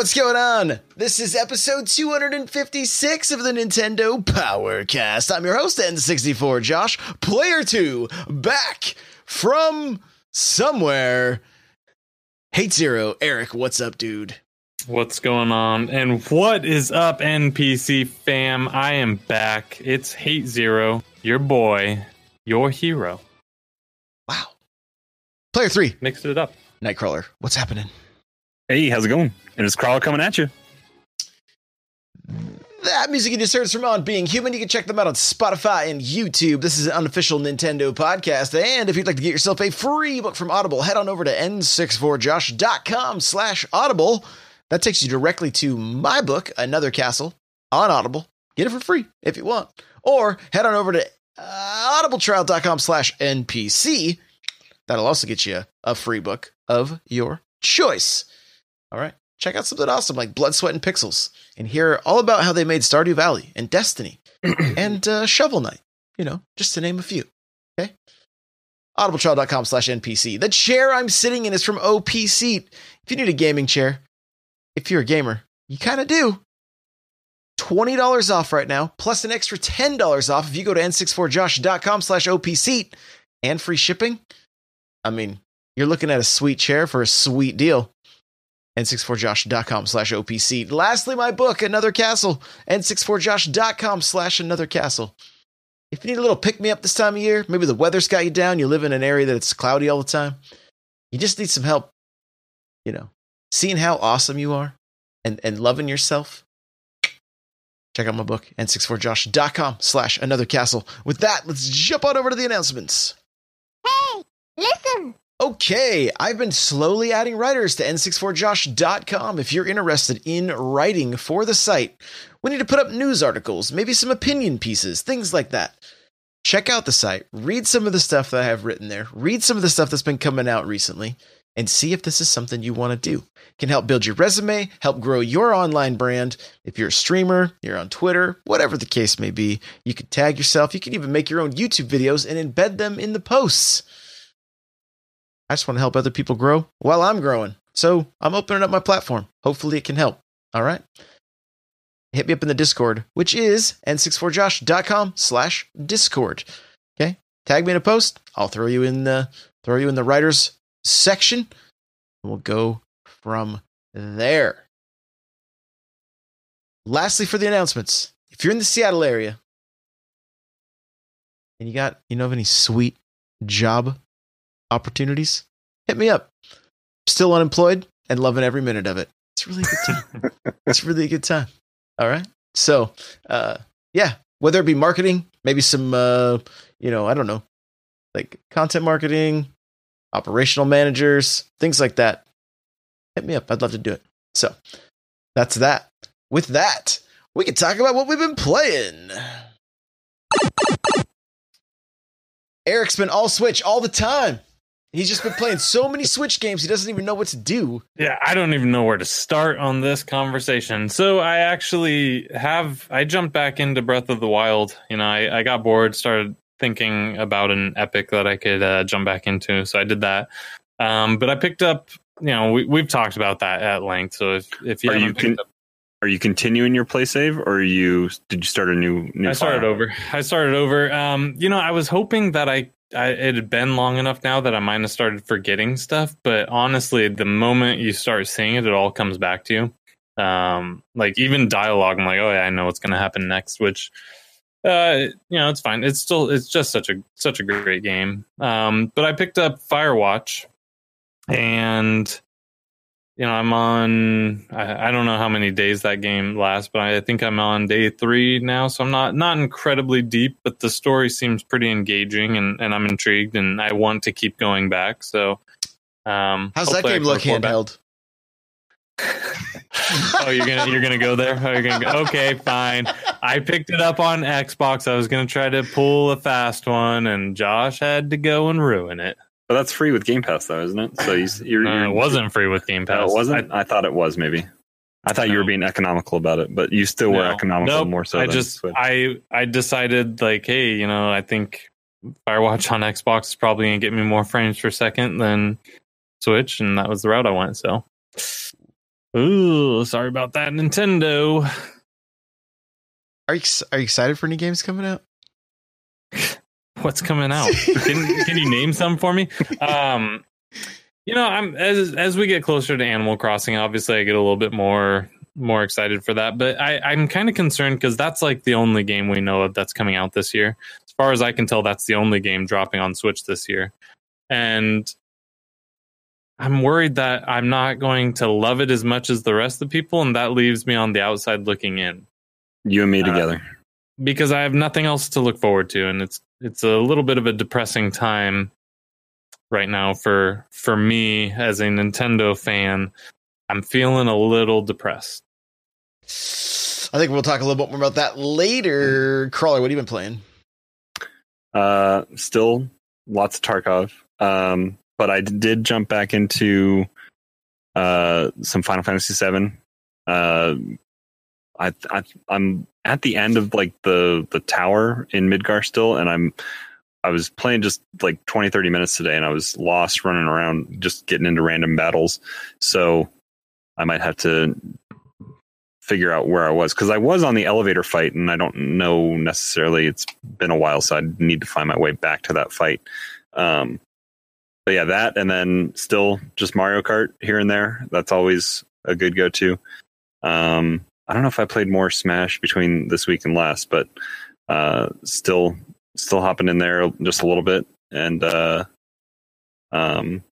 What's going on? This is episode 256 of the Nintendo Powercast. I'm your host, N64 Josh, player 2, back from somewhere. Hate Zero, Eric, what's up, dude? What's going on? And what is up, NPC fam? I am back. It's Hate Zero, your boy, your hero. Wow. Player 3, Mixed it up. Nightcrawler, what's happening? Hey, how's it going? And it's Crawler coming at you. That music you just heard is from On Being Human. You can check them out on Spotify and YouTube. This is an unofficial Nintendo podcast. And if you'd like to get yourself a free book from Audible, head on over to n64josh.com slash audible. That takes you directly to my book, Another Castle, on Audible. Get it for free if you want. Or head on over to uh, audibletrial.com slash NPC. That'll also get you a free book of your choice. All right. Check out something awesome like Blood, Sweat, and Pixels and hear all about how they made Stardew Valley and Destiny and uh, Shovel Knight, you know, just to name a few. Okay. Audibletrial.com slash NPC. The chair I'm sitting in is from OP Seat. If you need a gaming chair, if you're a gamer, you kind of do. $20 off right now, plus an extra $10 off if you go to n64josh.com slash OP Seat and free shipping. I mean, you're looking at a sweet chair for a sweet deal n64josh.com slash opc lastly my book another castle n64josh.com slash another castle. If you need a little pick me up this time of year maybe the weather's got you down you live in an area that it's cloudy all the time you just need some help you know seeing how awesome you are and and loving yourself check out my book n64josh.com slash another castle. With that let's jump on over to the announcements. Hey, listen! Okay, I've been slowly adding writers to n64josh.com. If you're interested in writing for the site, we need to put up news articles, maybe some opinion pieces, things like that. Check out the site, read some of the stuff that I have written there, read some of the stuff that's been coming out recently, and see if this is something you want to do. It can help build your resume, help grow your online brand. If you're a streamer, you're on Twitter, whatever the case may be, you can tag yourself. You can even make your own YouTube videos and embed them in the posts. I just want to help other people grow while I'm growing. So I'm opening up my platform. Hopefully it can help. All right. Hit me up in the Discord, which is n64josh.com slash Discord. Okay. Tag me in a post. I'll throw you in the throw you in the writers section. And we'll go from there. Lastly, for the announcements, if you're in the Seattle area and you got you know of any sweet job opportunities, hit me up. Still unemployed and loving every minute of it. It's really a good time. it's really a good time. All right. So, uh, yeah, whether it be marketing, maybe some, uh, you know, I don't know, like content marketing, operational managers, things like that. Hit me up. I'd love to do it. So, that's that. With that, we can talk about what we've been playing. Eric's been all Switch all the time. He's just been playing so many Switch games, he doesn't even know what to do. Yeah, I don't even know where to start on this conversation. So I actually have I jumped back into Breath of the Wild. You know, I, I got bored, started thinking about an epic that I could uh, jump back into, so I did that. Um, but I picked up. You know, we, we've talked about that at length. So if if you Are you picked con- Are you continuing your play save, or are you did you start a new new? I started file? over. I started over. Um, you know, I was hoping that I, I it had been long enough now that I might have started forgetting stuff. But honestly, the moment you start seeing it, it all comes back to you. Um, like even dialogue, I'm like, oh yeah, I know what's going to happen next. Which, uh, you know, it's fine. It's still, it's just such a such a great game. Um, but I picked up Firewatch, and you know, I'm on. I, I don't know how many days that game lasts, but I think I'm on day three now. So I'm not not incredibly deep, but the story seems pretty engaging, and, and I'm intrigued, and I want to keep going back. So, um, How's that game look handheld? oh, you're gonna you're gonna go there. Oh, you're gonna go. Okay, fine. I picked it up on Xbox. I was gonna try to pull a fast one, and Josh had to go and ruin it. But that's free with Game Pass, though, isn't it? So you, you're, Uh, you're it wasn't free with Game Oh, Pass. it wasn't. I, thought it was maybe. I thought you were being economical about it, but you still were No. economical Nope. more so. I than just Switch. I I decided like, hey, you know, I think Firewatch on Xbox is probably gonna get me more frames per second than Switch, and that was the route I went. So, ooh, sorry about that, Nintendo. Are you are you excited for any games coming out? What's coming out? can can you name some for me? Um, you know, I'm as as we get closer to Animal Crossing, obviously, I get a little bit more more excited for that. But I, I'm kind of concerned because that's like the only game we know of that's coming out this year. As far as I can tell, that's the only game dropping on Switch this year, and I'm worried that I'm not going to love it as much as the rest of the people, and that leaves me on the outside looking in you and me uh, together. because I have nothing else to look forward to, and it's it's a little bit of a depressing time right now for for me as a Nintendo fan. I'm feeling a little depressed. I think we'll talk a little bit more about that later. Crawler, what have you been playing? Uh, still lots of Tarkov. Um, but I did jump back into uh some Final Fantasy VII. Uh, I, I I'm at the end of like the the tower in Midgar still, and I'm I was playing just like 20, 30 minutes today, and I was lost running around, just getting into random battles. So I might have to figure out where I was because I was on the elevator fight, and I don't know necessarily. It's been a while, so I need to find my way back to that fight. Um, but yeah, that, and then still just Mario Kart here and there. That's always a good go to. Um, I don't know if I played more Smash between this week and last, but uh, still, still hopping in there just a little bit, and uh, um,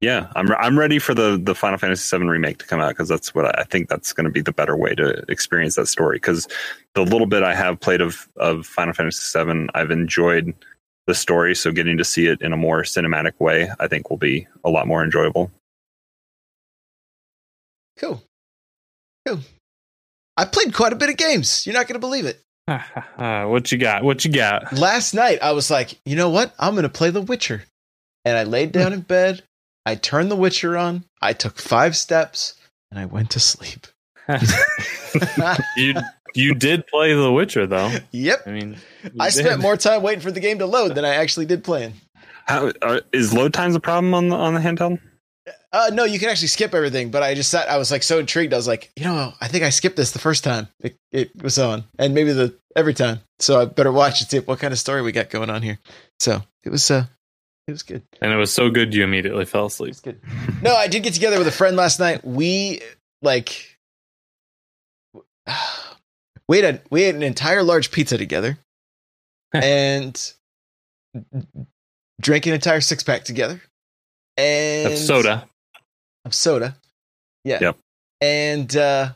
yeah, I'm I'm ready for the the Final Fantasy VII remake to come out because that's what I, I think that's going to be the better way to experience that story. Because the little bit I have played of of Final Fantasy VII, I've enjoyed the story. So getting to see it in a more cinematic way, I think will be a lot more enjoyable. Cool. Cool. I played quite a bit of games. You're not going to believe it. what you got? What you got? Last night, I was like, you know what? I'm going to play The Witcher. And I laid down in bed. I turned The Witcher on. I took five steps and I went to sleep. you you did play The Witcher though. yep. I mean, you I spent more time waiting for the game to load than I actually did playing. How uh, is load times a problem on the on the handheld? Uh, no, you can actually skip everything, but I just sat, I was like so intrigued. I was like, you know, I think I skipped this the first time it, it was on, and maybe the every time. So I better watch and see what kind of story we got going on here. So it was, uh, it was good. and it was so good you immediately fell asleep. Good. No, I did get together with a friend last night. We like we had a, we had an entire large pizza together, and drank an entire six pack together, and Of soda. of soda. Yeah. Yep. And uh,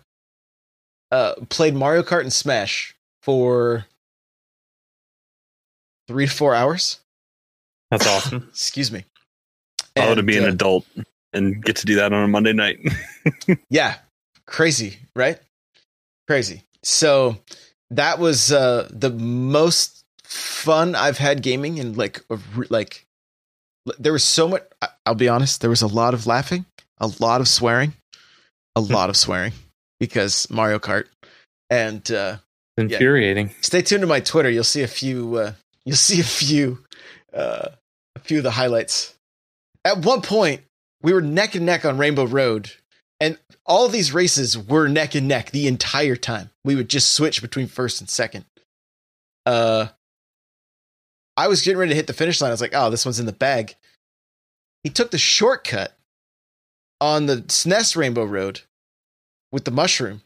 uh, played Mario Kart and Smash for three to four hours. That's awesome. Excuse me. I Oh, to be an uh, adult and get to do that on a Monday night. Yeah. Crazy, right? Crazy. So that was uh the most fun I've had gaming and like a like there was so much I'll be honest, there was a lot of laughing, a lot of swearing, a lot of swearing because Mario Kart and uh Infuriating. stay tuned to my Twitter. You'll see a few. Uh, you'll see a few. Uh, a few of the highlights. At one point, we were neck and neck on Rainbow Road, and all these races were neck and neck the entire time. We would just switch between first and second. Uh, I was getting ready to hit the finish line. I was like, "Oh, this one's in the bag." He took the shortcut on the SNES Rainbow Road with the mushroom,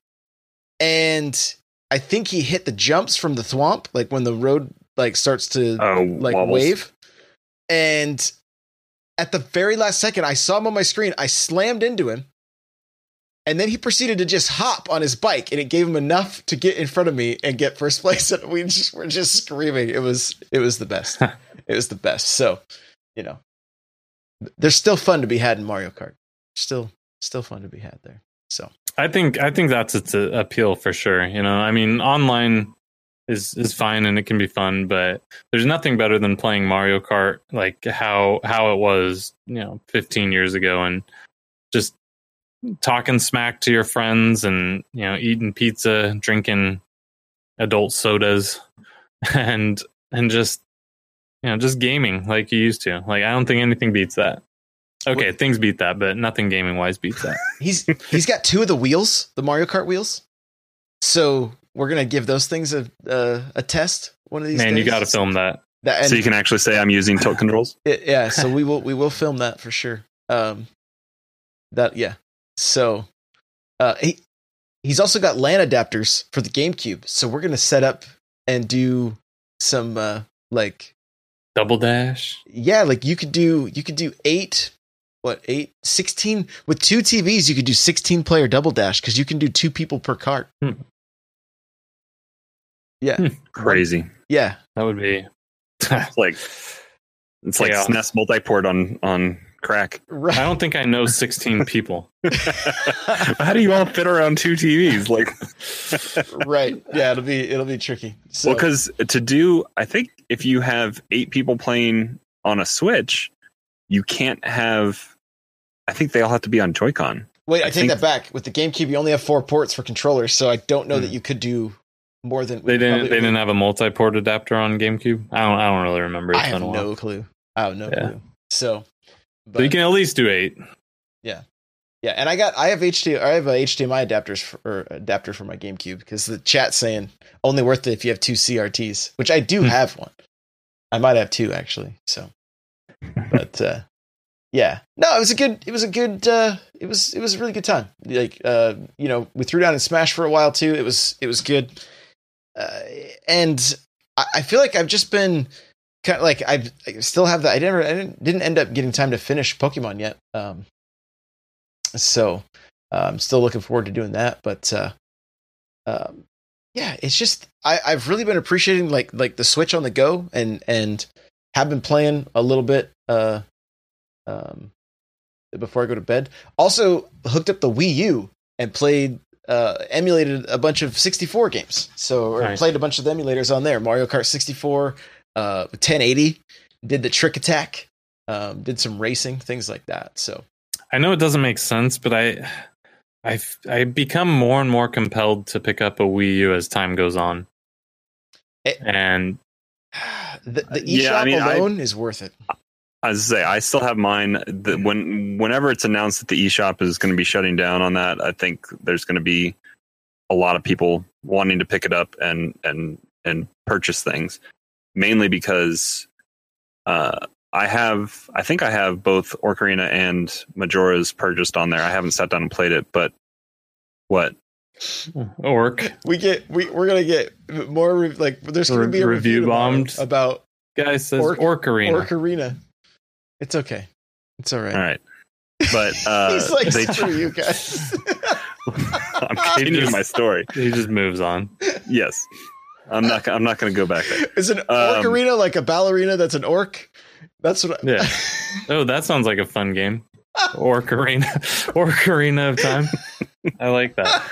and I think he hit the jumps from the thwomp, like when the road like starts to Oh, like wobbles. wave. And at the very last second, I saw him on my screen. I slammed into him, and then he proceeded to just hop on his bike, and it gave him enough to get in front of me and get first place. And we just were just screaming. It was it was the best. it was the best. So, you know, there's still fun to be had in Mario Kart. Still, still fun to be had there. So I think I think that's its uh, appeal for sure. You know, I mean, online is is fine and it can be fun, but there's nothing better than playing Mario Kart like how how it was, you know, 15 years ago, and just talking smack to your friends and you know eating pizza, drinking adult sodas, and and just you know just gaming like you used to. Like I don't think anything beats that. Okay, What- things beat that, but nothing gaming wise beats that. he's he's got two of the wheels, the Mario Kart wheels. So we're gonna give those things a a, a test one of these Man, you got to film that. that. So you can actually say I'm using tilt controls. it- yeah, so we will we will film that for sure. Um, that yeah. So, uh, he he's also got LAN adapters for the GameCube. So we're gonna set up and do some uh like Double dash. yeah, like you could do you could do eight what eight 16 with two TVs you could do 16 player double dash because you can do two people per cart. Hmm. Yeah. Hmm. Crazy. Yeah. That would be. Like it's like Yeah. SNES multi-port on on crack. Right. I don't think I know 16 people. How do you all fit around two TVs? Like, right. Yeah, it'll be it'll be tricky. So well, because to do, I think if you have eight people playing on a Switch, you can't have. I think they all have to be on Joy-Con. wait, I, I take think- that back. With the GameCube, you only have four ports for controllers, so I don't know Hmm. that you could do more than They didn't. They didn't have a multi-port adapter on GameCube. I don't. I don't really remember. It's I have been a while. no clue. I have no Yeah. clue. So, But you can at least do eight. Yeah, yeah, and I got I have HDMI I have a HDMI adapters for, or adapter for my GameCube because the chat's saying only worth it if you have two CRTs, which I do Hmm. have one. I might have two actually. So, but uh, yeah, no, it was a good. It was a good. Uh, it was it was a really good time. Like uh, you know, we threw down in Smash for a while too. It was it was good, uh, and I, I feel like I've just been kind of like I've, I still have that. I never I didn't didn't end up getting time to finish Pokemon yet. Um, so uh, I'm still looking forward to doing that. But uh, um, yeah, it's just I, I've really been appreciating like like the Switch on the go and and have been playing a little bit uh, um, before I go to bed. Also hooked up the Wii U and played uh, emulated a bunch of 64 games. So or Nice. played a bunch of the emulators on there. Mario Kart 64, uh, 1080. Did the Trick Attack. Um, did some racing things like that. So I know it doesn't make sense, but I, I, I become more and more compelled to pick up a Wii U as time goes on. It- and the, the eShop Yeah, I mean, I- alone is worth it. As I say, I still have mine. The, when whenever it's announced that the eShop is going to be shutting down on that, I think there's going to be a lot of people wanting to pick it up and and and purchase things, mainly because uh, I have I think I have both Orcarina and Majora's purchased on there. I haven't sat down and played it, but what Orc We get we we're gonna get more re- like there's gonna be a review, review bombed. about guy says Orc- Orc, Arena. Orc Arena. It's okay. It's all right. all right, but uh, He's like they screw you guys. I'm continuing my story. He just moves on. Yes, I'm not. I'm not going to go back there. Is an orc Um, arena like a ballerina that's an orc? That's what. I, Yeah. Oh, that sounds like a fun game. Orc Arena. Orc Arena of Time. I like that.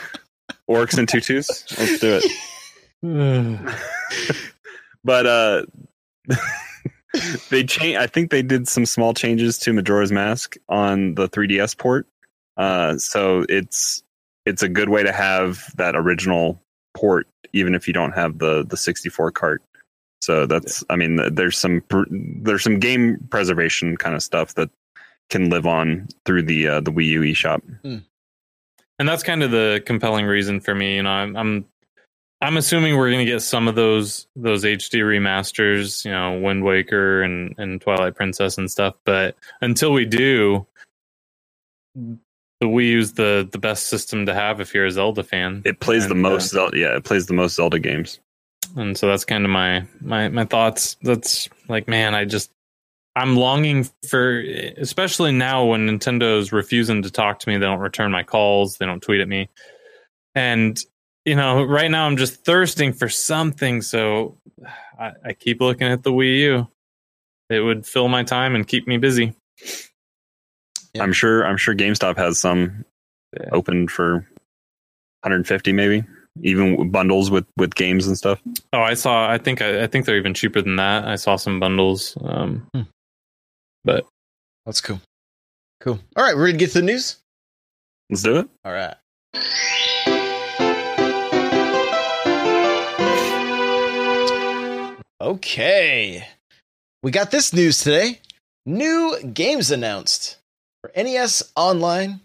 Orcs and tutus. Let's do it. But uh, they change. I think they did some small changes to Majora's Mask on the 3DS port. Uh, so it's it's a good way to have that original port, even if you don't have the the 64 cart. So that's. I mean, there's some there's some game preservation kind of stuff that can live on through the uh, the Wii U eShop. and that's kind of the compelling reason for me. You know, I'm I'm, I'm assuming we're going to get some of those those HD remasters. You know, Wind Waker and and Twilight Princess and stuff. But until we do, the Wii U's the the best system to have if you're a Zelda fan. It plays the And, uh, most. Zelda, yeah, it plays the most Zelda games. and so that's kind of my my my thoughts. That's like, man, I just I'm longing for, especially now when Nintendo's refusing to talk to me. They don't return my calls. They don't tweet at me, and you know, right now I'm just thirsting for something. So I, I keep looking at the Wii U. It would fill my time and keep me busy. Yeah. I'm sure. I'm sure GameStop has some Yeah. open for 150, maybe even bundles with with games and stuff. Oh, I saw. I think. I, I think they're even cheaper than that. I saw some bundles. Um, Hmm. but That's cool. Cool. All right, we're gonna get to the news. Let's do it. All right. Okay. We got this news today. New games announced for NES Online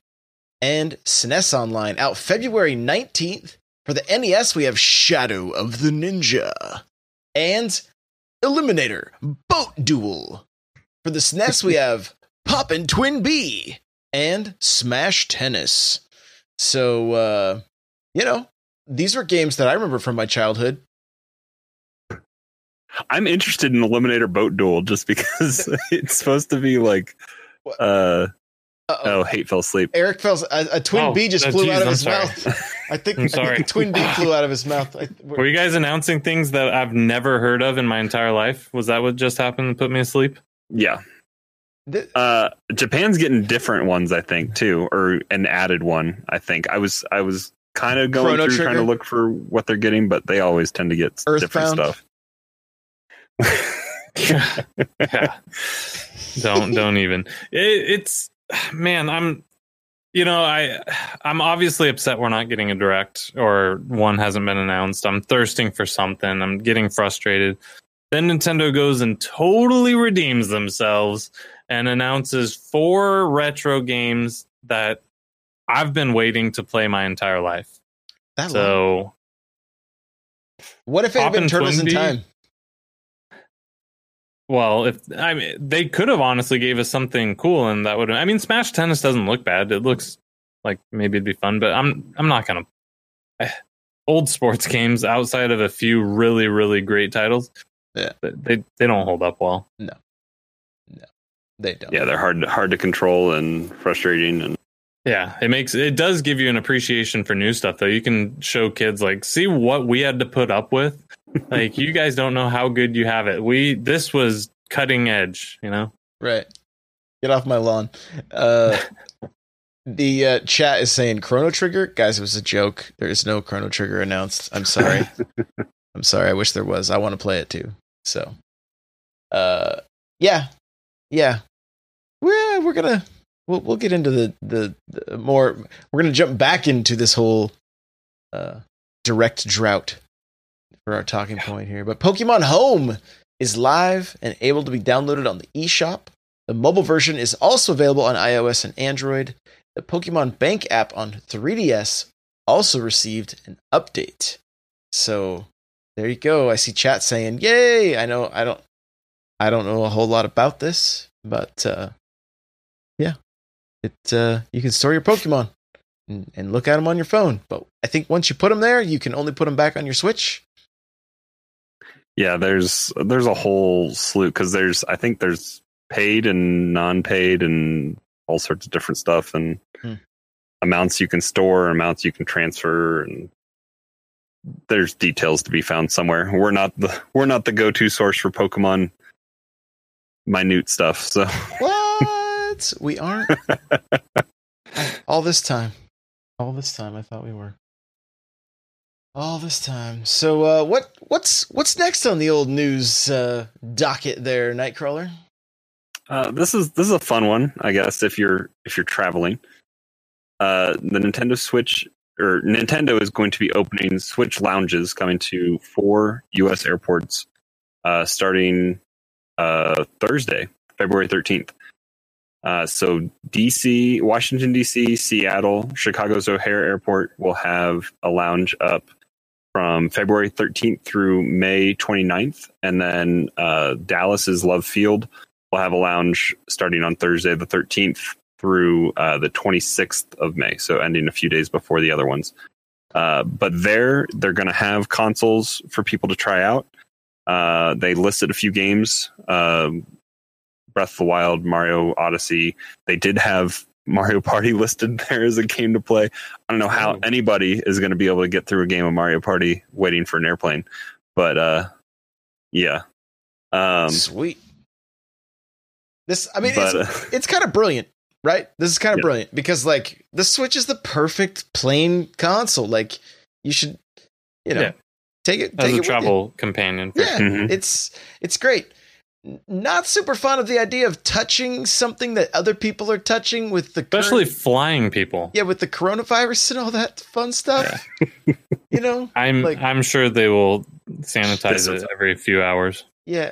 and SNES Online out February 19th. For the NES, we have Shadow of the Ninja and Eliminator Boat Duel. For the SNES, we have Poppin' TwinBee and Smash Tennis. So, uh, you know, these were games that I remember from my childhood. I'm interested in Eliminator Boat Duel just because it's supposed to be like, uh, Uh-oh. oh, hate fell asleep. Eric fell. A, a twin Oh, bee just uh, flew geez, out of I'm his sorry. mouth. I think, I'm I think sorry. a twin bee flew out of his mouth. I, were you guys announcing things that I've never heard of in my entire life? Was that what just happened to put me asleep? Yeah. Uh, Japan's getting different ones, I think, too, or an added one. I think I was I was kind of going Chrono through trying to look for what they're getting, but they always tend to get different stuff. yeah. Don't don't even. It, it's man. I'm. You know, I I'm obviously upset we're not getting a direct or one hasn't been announced. I'm thirsting for something. I'm getting frustrated. Then Nintendo goes and totally redeems themselves and announces four retro games that I've been waiting to play my entire life. that long. So What if it had been Turtles in Time? Well, if I mean they could have honestly gave us something cool, and that would. I mean, Smash Tennis doesn't look bad. It looks like maybe it'd be fun, but I'm I'm not gonna. eh, Old sports games outside of a few really really great titles, Yeah. they they don't hold up well. No, no, they don't. Yeah, they're hard hard to control and frustrating, and Yeah, it makes it does give you an appreciation for new stuff though. You can show kids like, see what we had to put up with. Like you guys don't know how good you have it. We this was cutting edge, you know. Right. Get off my lawn. Uh, the uh, chat is saying Chrono Trigger. Guys, it was a joke. There is no Chrono Trigger announced. I'm sorry. I'm sorry. I wish there was. I want to play it too. So, uh, yeah, yeah. We're we're gonna we'll we'll get into the the, the more. We're gonna jump back into this whole uh direct drought for our talking point here. But Pokemon Home is live and able to be downloaded on the eShop. The mobile version is also available on iOS and Android. The Pokemon Bank app on 3DS also received an update. So there you go. I see chat saying, "Yay!" I know I don't I don't know a whole lot about this, but uh yeah. It uh you can store your Pokemon and, and look at them on your phone. But I think once you put them there, you can only put them back on your Switch. Yeah, there's there's a whole slew because there's I think there's paid and non-paid and all sorts of different stuff and Hmm. amounts you can store, amounts you can transfer, and there's details to be found somewhere. We're not the we're not the go-to source for Pokemon minute stuff, so What? we aren't. All this time. All this time I thought we were. All this time. So uh what what's what's next on the old news uh docket there, Nightcrawler? Uh, this is this is a fun one, I guess. If you're if you're traveling, uh, the Nintendo Switch or Nintendo is going to be opening Switch lounges coming to four U.S. airports, uh, starting uh, Thursday, February thirteenth. Uh, so DC, Washington D.C., Seattle, Chicago's O'Hare Airport will have a lounge up from February 13th through May 29th, and then uh, Dallas's Love Field will have a lounge starting on Thursday the 13th through uh, the 26th of May, so ending a few days before the other ones. Uh, but there, they're going to have consoles for people to try out. Uh, they listed a few games. Um Breath of the Wild, Mario Odyssey. They did have Mario Party listed there as a game to play. I don't know how Oh. anybody is going to be able to get through a game of Mario Party waiting for an airplane, but uh, yeah. Um, Sweet. This, I mean, but it's, uh, it's kind of brilliant, right? This is kind of Yeah. brilliant because, like, the Switch is the perfect plane console. Like, you should, you know, Yeah. take it, As take a it with you. travel companion. For Yeah, Mhm. it's it's great. N- Not super fond of the idea of touching something that other people are touching with the current- Especially flying people. yeah, with the coronavirus and all that fun stuff. you know, I'm Like- I'm sure they will sanitize it every few hours. yeah,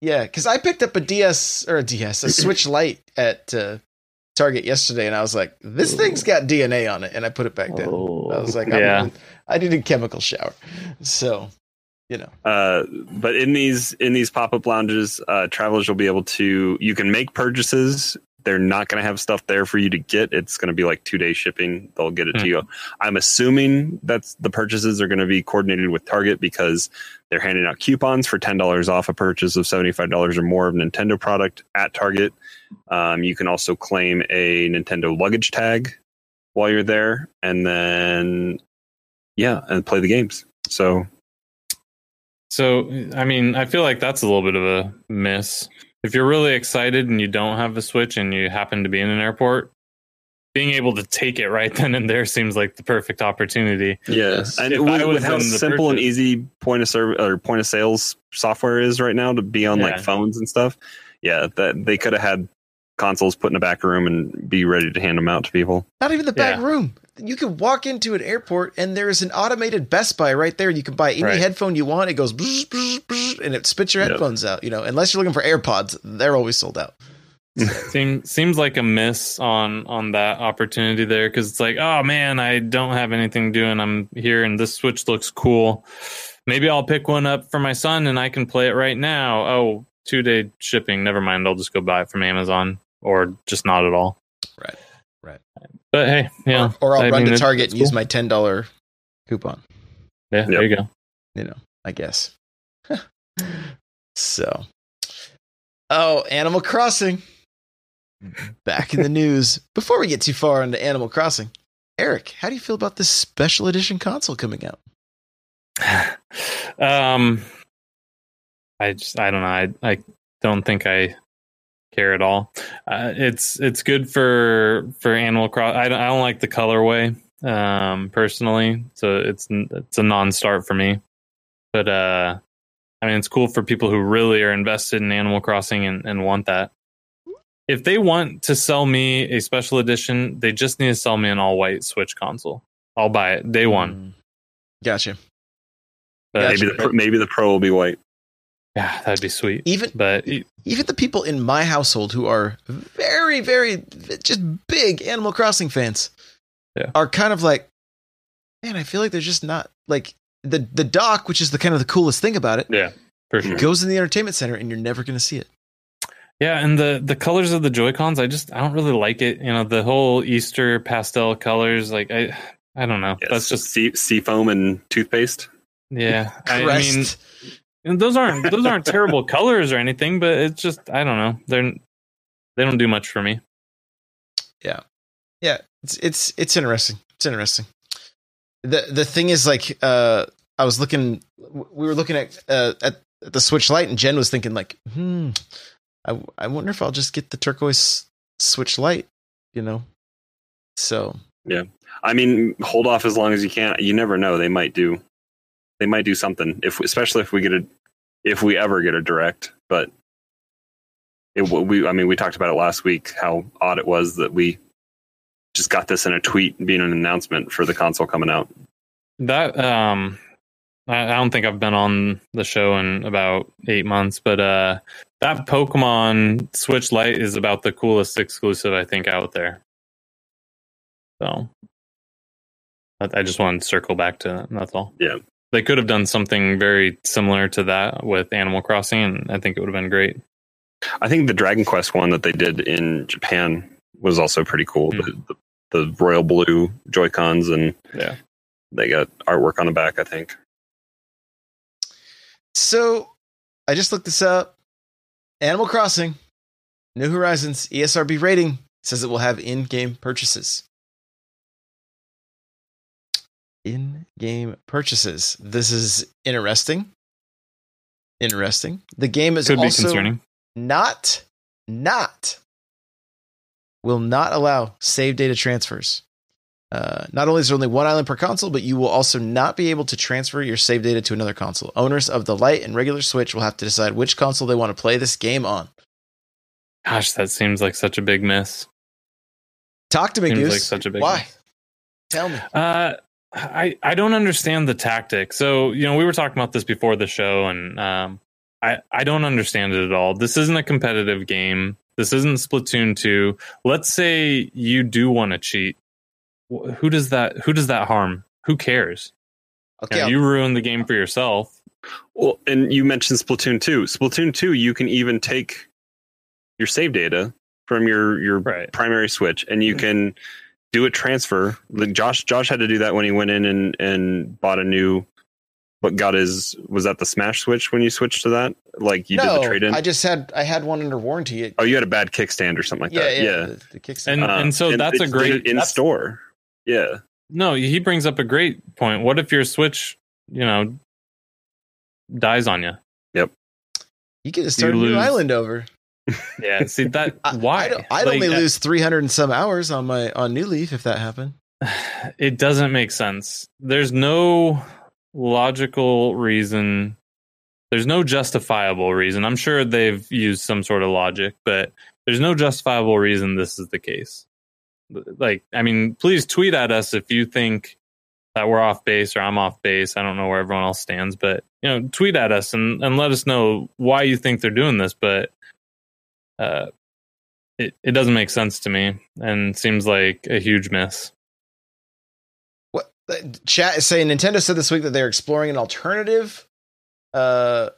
yeah. Because I picked up a DS or a DS, a Switch Lite at uh, Target yesterday, and I was like, "This thing's got DNA on it," and I put it back down. I was like, I'm yeah. gonna- I need a chemical shower. So, you know, Uh, but in these in these pop up lounges, uh, travelers will be able to. You can make purchases. They're not going to have stuff there for you to get. It's going to be like two day shipping. They'll get it Hmm. to you. I'm assuming that's the purchases are going to be coordinated with Target because they're handing out coupons for ten dollars off a purchase of seventy five dollars or more of Nintendo product at Target. Um, you can also claim a Nintendo luggage tag while you're there, and then yeah, and play the games. So So, I mean, I feel like that's a little bit of a miss. If you're really excited and you don't have a Switch and you happen to be in an airport, being able to take it right then and there seems like the perfect opportunity. Yes, and If with, I was with how in the simple and easy point of service or point of sales software is right now to be on like phones and stuff, yeah, that they could have had consoles put in the back room and be ready to hand them out to people. not even the back Yeah. room. You could walk into an airport and there's an automated Best Buy right there. You can buy any Right. headphone you want. It goes bzz, bzz, bzz, and it spits your Yep. headphones out. You know, unless you're looking for AirPods, they're always sold out. Seems seems like a miss on on that opportunity there because it's like, oh man, I don't have anything doing. I'm here and this Switch looks cool. Maybe I'll pick one up for my son and I can play it right now. Oh, two day shipping. Never mind. I'll just go buy it from Amazon or just not at all. Right. Right. But hey, yeah. Or, or I'll I run mean, to Target and use my ten dollar coupon. Yeah, there you go. You know, I guess. so, oh, Animal Crossing. Back in the news. Before we get too far into Animal Crossing, Eric, how do you feel about this special edition console coming out? um, I just I don't know. I I don't think I care at all. Uh, it's it's good for for Animal Cross. I don't, I don't like the colorway um personally, so it's it's a non-start for me. But uh, I mean, it's cool for people who really are invested in Animal Crossing and, and want that. If they want to sell me a special edition, they just need to sell me an all white Switch console. I'll buy it day one. Mm. Gotcha. But Gotcha. Maybe the maybe the pro will be white. Yeah, that'd be sweet. Even But e, even the people in my household who are very, very just big Animal Crossing fans Yeah. are kind of like, man, I feel like they're just not like the the dock, which is the kind of the coolest thing about it, yeah, for sure. goes in the entertainment center and you're never going to see it. Yeah, and the the colors of the Joy Cons, I just I don't really like it. You know, the whole Easter pastel colors, like I I don't know. Yes. That's just sea, sea foam and toothpaste. yeah. I, I mean, and those aren't those aren't terrible colors or anything, but it's just I don't know. They're they don't do much for me. yeah, yeah. it's it's it's interesting. It's interesting. the The thing is, like, uh, I was looking, we were looking at uh, at the Switch Lite, and Jen was thinking, like, hmm, I I wonder if I'll just get the turquoise Switch Lite, you know. So yeah. I mean, hold off as long as you can. You never know; they might do, they might do something. If especially if we get a, if we ever get a direct. But it we, I mean, we talked about it last week. How odd it was that we just got this in a tweet being an announcement for the console coming out. That um I, I don't think I've been on the show in about eight months, but uh that Pokemon Switch Lite is about the coolest exclusive I think out there. So I, I just want to circle back to that. That's all. Yeah. They could have done something very similar to that with Animal Crossing, and I think it would have been great. I think the Dragon Quest one that they did in Japan was also pretty cool. Hmm. The, the, the royal blue Joy Cons and Yeah. they got artwork on the back. I think. So I just looked this up. Animal Crossing New Horizons ESRB rating says it will have in-game purchases. In-game purchases. This is interesting. Interesting. The game is Could be also concerning. not not will not allow save data transfers. Uh, not only is there only one island per console, but you will also not be able to transfer your save data to another console. Owners of the light and regular Switch will have to decide which console they want to play this game on. Gosh, that seems like such a big miss. Talk to me, Seems Goose. like such a big Why? miss. Tell me. Uh, I I don't understand the tactic. So you know, we were talking about this before the show, and um, I I don't understand it at all. This isn't a competitive game. This isn't Splatoon two. Let's say you do want to cheat. Who does that? Who does that harm? Who cares? Okay, You, know, you ruin the game for yourself. Well, and you mentioned Splatoon 2. Splatoon 2, you can even take your save data from your your Right. primary Switch, and you can do a transfer. Like Josh, Josh had to do that when he went in and and bought a new. What got his was that the Smash Switch when you switched to that? Like you no, did the trade in. I just had I had one under warranty. It, oh, you had a bad kickstand or something like yeah, that. yeah, Yeah, The, the kickstand. And- Uh, so that's a it's great- in store. Yeah, No, he brings up a great point. What if your Switch, you know, dies on you? Yep. You could have started a new lose. island over. Yeah. See that? Why? I I'd Like, only uh, lose three hundred and some hours on my on New Leaf if that happened. it doesn't make sense. There's no logical reason. There's no justifiable reason. I'm sure they've used some sort of logic, but there's no justifiable reason this is the case. Like, I mean, please tweet at us if you think that we're off base or I'm off base. I don't know where everyone else stands, but you know, tweet at us and, and let us know why you think they're doing this. But uh, it it doesn't make sense to me and seems like a huge miss. What uh, chat is saying? Nintendo said this week that they're exploring an alternative uh,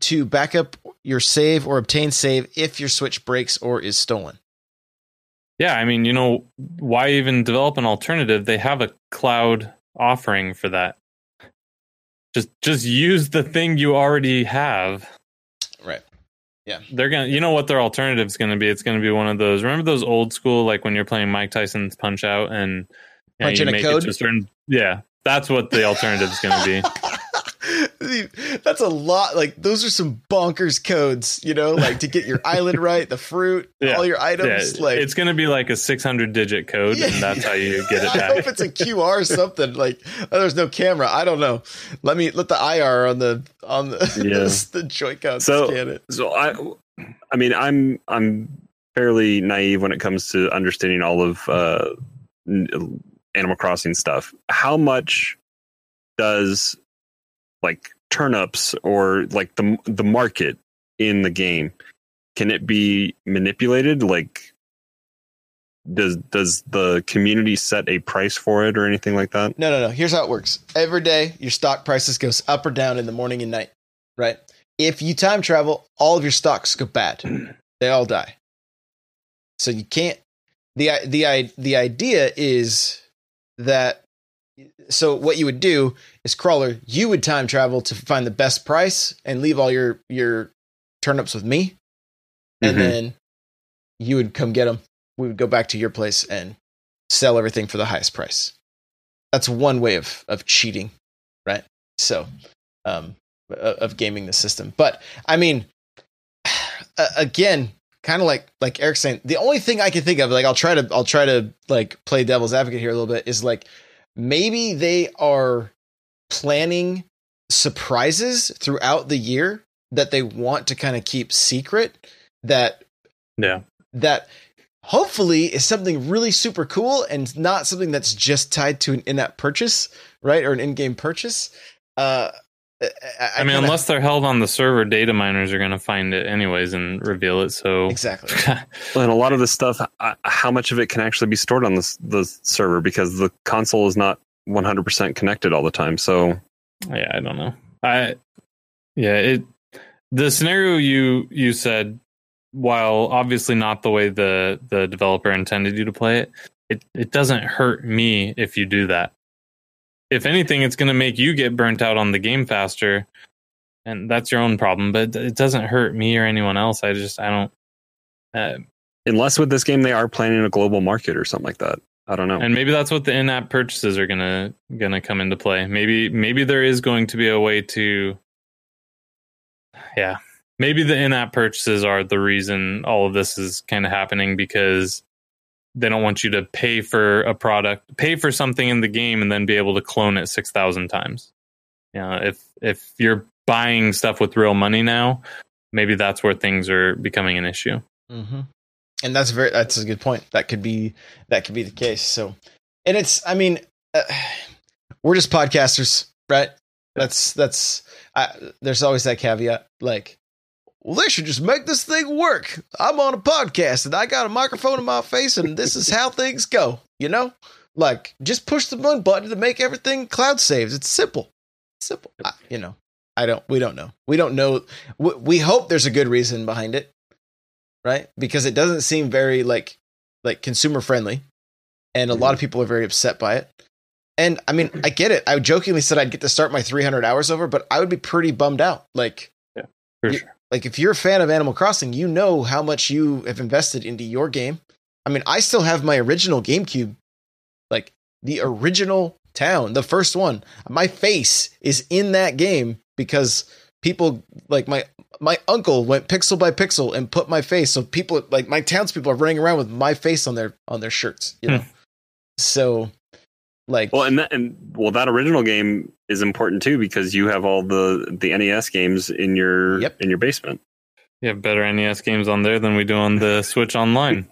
to back up your save or obtain save if your Switch breaks or is stolen. Yeah, I mean, you know, why even develop an alternative? They have a cloud offering for that. Just just use the thing you already have. Right. They're gonna you know what their alternative's gonna be? It's gonna be one of those remember those old school like when you're playing Mike Tyson's punch out and you, know, you in a make code? it to a certain Yeah. That's what the alternative's gonna be. That's a lot. Like those are some bonkers codes, you know, like to get your island right, the fruit, Yeah. all your Yeah, items. like it's gonna be like a six hundred digit code Yeah. and that's how you get it I hope it's a QR or something. Like oh, there's no camera. I don't know. Let me let the IR on the on the Yeah. the Joy-Con So- scan it. So I, I mean, I'm I'm fairly naive when it comes to understanding all of uh, Animal Crossing stuff. How much does like turnips or like the the market in the game can it be manipulated? Like, does does the community set a price for it or anything like that? No, no, no. Here's how it works. Every day, your stock prices goes up or down in the morning and night. Right. If you time travel, all of your stocks go bad. They all die. So you can't. the the The idea is that. So what you would do is crawler. You would time travel to find the best price and leave all your your turnips with me, and Mhm. then you would come get them. We would go back to your place and sell everything for the highest price that's one way of of cheating right so um of gaming the system but i mean again kind of like like eric's saying the only thing i can think of like i'll try to i'll try to like play devil's advocate here a little bit is like maybe they are planning surprises throughout the year that they want to kind of keep secret that Yeah. that hopefully is something really super cool and not something that's just tied to an in-app purchase, right, or an in-game purchase. Uh, I, I, I, mean, kinda- unless they're held on the server, data miners are going to find it anyways and reveal it. So, exactly. And a lot of this stuff, uh, how much of it can actually be stored on the the server because the console is not 100% connected all the time. So yeah, I don't know. I yeah, it the scenario you you said, while obviously not the way the the developer intended you to play it, it it doesn't hurt me if you do that. If anything, it's going to make you get burnt out on the game faster, and that's your own problem. But it doesn't hurt me or anyone else. I just I don't Uh, Unless with this game they are planning a global market or something like that. I don't know. and maybe that's what the in-app purchases are gonna gonna come into play. Maybe maybe there is going to be a way to, yeah, maybe the in-app purchases are the reason all of this is kind of happening because they don't want you to pay for a product, pay for something in the game, and then be able to clone it six thousand times. You know, if if you're buying stuff with real money now, maybe that's where things are becoming an issue. Mm-hmm. And that's very that's a good point. That could be that could be the case. So, and it's I mean, uh, we're just podcasters, right? That's that's I, there's always that caveat, like, well, they should just make this thing work. I'm on a podcast and I got a microphone in my face, and this is how things go. You know, like just push the one button to make everything cloud saves. It's simple, simple. I, you know, I don't. We don't know. We don't know. We, we hope there's a good reason behind it right? Because it doesn't seem very like like consumer friendly, and a lot of mm-hmm. people are very upset by it. And I mean, I get it. I jokingly said I'd get to start my 300 hours over, but I would be pretty bummed out. Like, yeah, For You- sure. Like if you're a fan of Animal Crossing, you know how much you have invested into your game. I mean, I still have my original GameCube, like the original town, the first one. My face is in that game because people like my my uncle went pixel by pixel and put my face. So people like my townspeople are running around with my face on their on their shirts. You hmm. know, so like Well, and that and well, that original game is important too because you have all the the NES games in your Yep. in your basement. You have better NES games on there than we do on the Switch Online.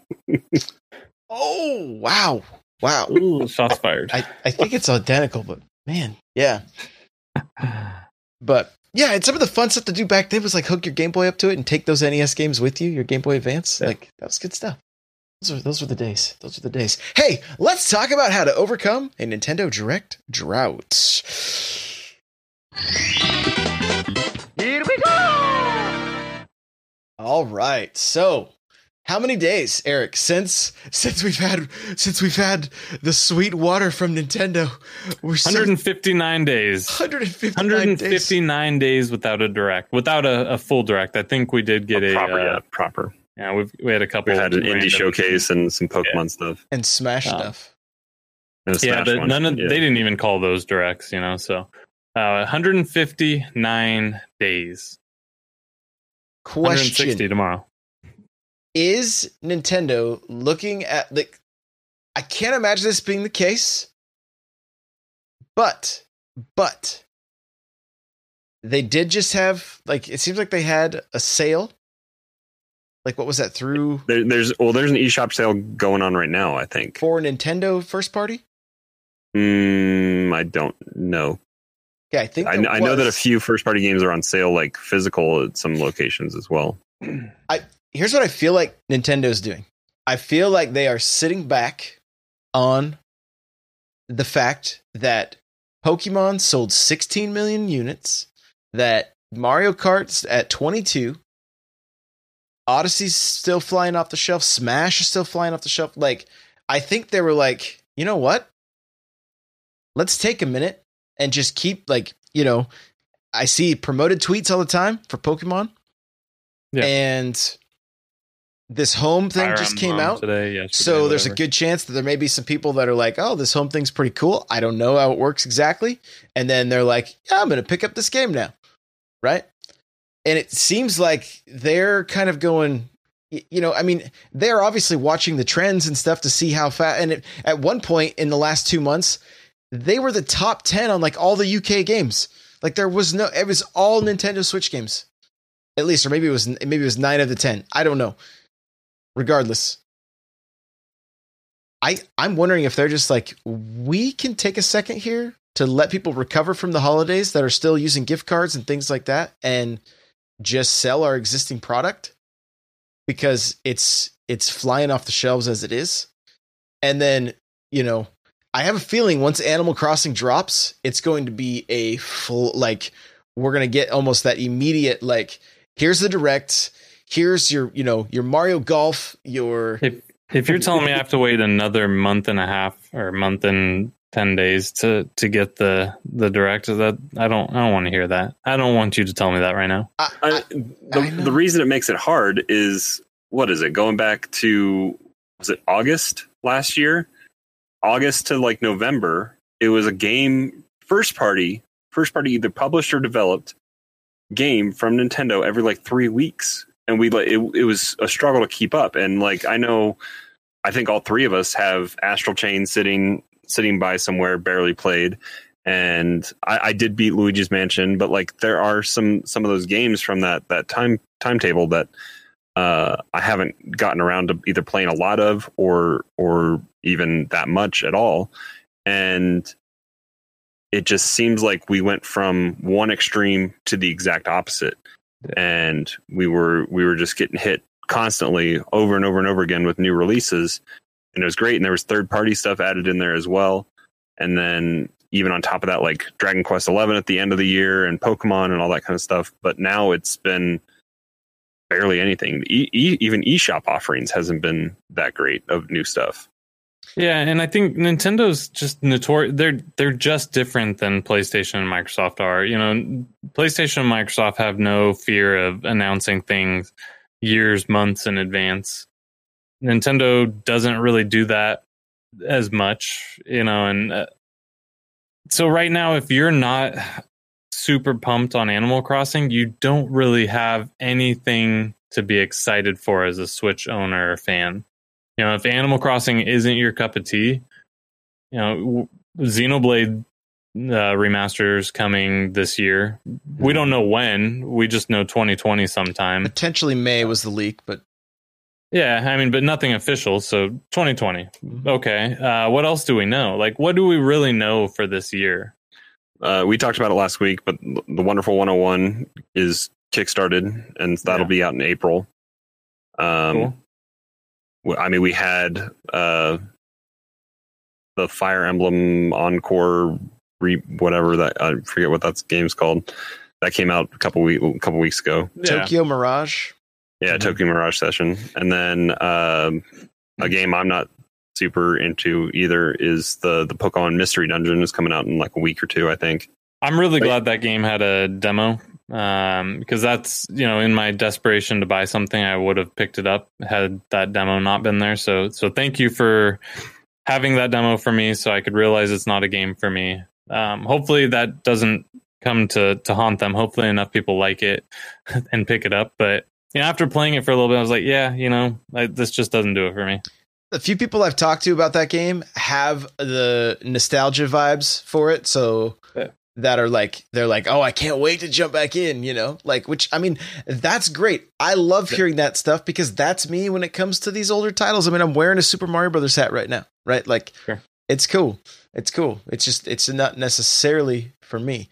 oh wow wow. Ooh, shots fired. I, I think it's identical, but man, yeah. But yeah, and some of the fun stuff to do back then was like hook your Game Boy up to it and take those NES games with you, your Game Boy Advance. Yeah. Like that was good stuff. Those are those were the days. Those were the days. Hey, let's talk about how to overcome a Nintendo Direct drought. Here we go! All right. So, how many days, Eric, since since we've had since we've had the sweet water from Nintendo? We're 159 days. 159 days. 159 days without a direct, without a, a full direct. I think we did get a, proper, uh, yeah, proper. Yeah. We've we had a couple. We had an indie showcase and some Pokemon stuff. and Smash Oh. stuff. And a Yeah, but one. none of Yeah. they didn't even call those directs. You know, so uh, 159 days. Question: 160 Question: tomorrow. Is Nintendo looking at like? I can't imagine this being the case, but but they did just have like it seems like they had a sale. Like what was that through There, there's well, there's an eShop sale going on right now. I think. for Nintendo first party? Mm, I don't know. Yeah, I think I, I know that a few first party games are on sale, like physical at some locations as well. I here's what I feel like Nintendo's doing. I feel like they are sitting back on the fact that Pokemon sold 16 million units, that Mario Kart's at 22, Odyssey's still flying off the shelf, Smash is still flying off the shelf. Like, I think they were like, you know what? Let's take a minute and just keep, like, you know, I see promoted tweets all the time for Pokemon. Yeah. And this home thing Fire just came out. today. Yesterday, So there's a good chance that there may be some people that are like, "Oh, this home thing's pretty cool. I don't know how it works exactly," and then they're like, "Yeah, I'm going to pick up this game now," right? And it seems like they're kind of going, you know, I mean, they're obviously watching the trends and stuff to see how fast. And it, at one point in the last two months, they were the top ten on like all the UK games. Like there was no, it was all Nintendo Switch games, at least, or maybe it was maybe it was nine of the ten. I don't know regardless i i'm wondering if they're just like we can take a second here to let people recover from the holidays that are still using gift cards and things like that and just sell our existing product because it's it's flying off the shelves as it is. And then you know i have a feeling once animal crossing drops it's going to be a full like we're going to get almost that immediate like here's the direct here's your you know your mario golf your If if you're telling me I have to wait another month and a half or a month and ten days to to get the the direct, that I don't I don't want to hear that. I don't want you to tell me that right now. I, I, I- the, I the reason it makes it hard is what is it? Going back to was it August last year? August to like November, it was a game first party, first party either published or developed game from Nintendo every like three weeks, and we like it, it was a struggle to keep up. And like I know, I think all three of us have Astral Chain sitting sitting by somewhere, barely played. And I, I did beat Luigi's Mansion, but like there are some some of those games from that that time timetable that uh, I haven't gotten around to either playing a lot of or or even that much at all. And it just seems like we went from one extreme to the exact opposite. And we were we were just getting hit constantly over and over and over again with new releases. And it was great. And there was third party stuff added in there as well. And then even on top of that, like Dragon Quest Eleven at the end of the year and Pokemon and all that kind of stuff. But now it's been barely anything. E- e- even eShop offerings hasn't been that great of new stuff. Yeah, and I think Nintendo's just notorious. They're they're just different than PlayStation and Microsoft are. You know, PlayStation and Microsoft have no fear of announcing things years, months in advance. Nintendo doesn't really do that as much, you know, and uh, so right now, if you're not super pumped on Animal Crossing, you don't really have anything to be excited for as a Switch owner or fan. You know, if Animal Crossing isn't your cup of tea, you know, Xenoblade uh, remasters coming this year. We don't know when. We just know 2020 sometime. Potentially May was the leak, but Yeah, I mean, but nothing official. So 2020. Okay. Uh, what else do we know? Like, what do we really know for this year? Uh, we talked about it last week, but the Wonderful 101 is kickstarted, and that'll Yeah. be out in April. Um, Cool. w- I mean, we had uh, the Fire Emblem Encore, re- whatever that I forget what that game's called. That came out a couple week, a couple weeks ago. Yeah. Tokyo Mirage. Yeah, Mhm. Tokyo Mirage Session, and then um, a game I'm not super into either is the the Pokemon Mystery Dungeon is coming out in like a week or two, I think. I'm really Right. glad that game had a demo um, because that's you know in my desperation to buy something, I would have picked it up had that demo not been there. So so thank you for having that demo for me, so I could realize it's not a game for me. Um, hopefully that doesn't come to to haunt them. Hopefully enough people like it and pick it up. But you know, after playing it for a little bit, I was like, yeah, you know, I, this just doesn't do it for me. The few people I've talked to about that game have the nostalgia vibes for it. So Yeah. that are like they're like, oh, I can't wait to jump back in. You know, like which I mean, that's great. I love hearing that stuff because that's me when it comes to these older titles. I mean, I'm wearing a Super Mario Brothers hat right now, right? Like, Sure. it's cool. It's cool. It's just it's not necessarily for me.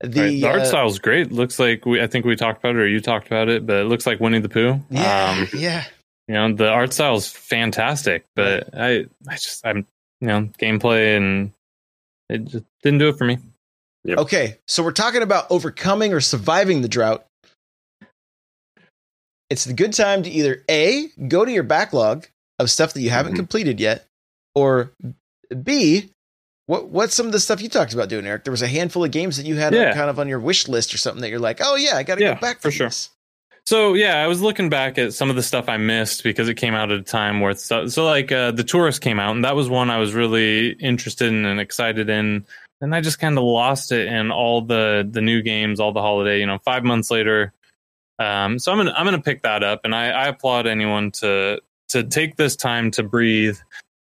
The, Right. The art uh, is great. Looks like we I think we talked about it or you talked about it, but it looks like Winnie the Pooh. yeah, Um, yeah. you know the art style is fantastic but i i just i'm you know gameplay and it just didn't do it for me Yep. Okay, so we're talking about overcoming or surviving the drought. It's the good time to either A, go to your backlog of stuff that you haven't Mhm. completed yet, or B, what what's some of the stuff you talked about doing, Eric? There was a handful of games that you had Yeah. kind of on your wish list or something that you're like, oh yeah, I got to Yeah, go back for to sure. this. so yeah i was looking back at some of the stuff i missed because it came out at a time where it's so, so like uh, the Touryst came out and that was one i was really interested in and excited in and i just kind of lost it in all the the new games all the holiday you know five months later um so i'm gonna i'm gonna pick that up and i i applaud anyone to to take this time to breathe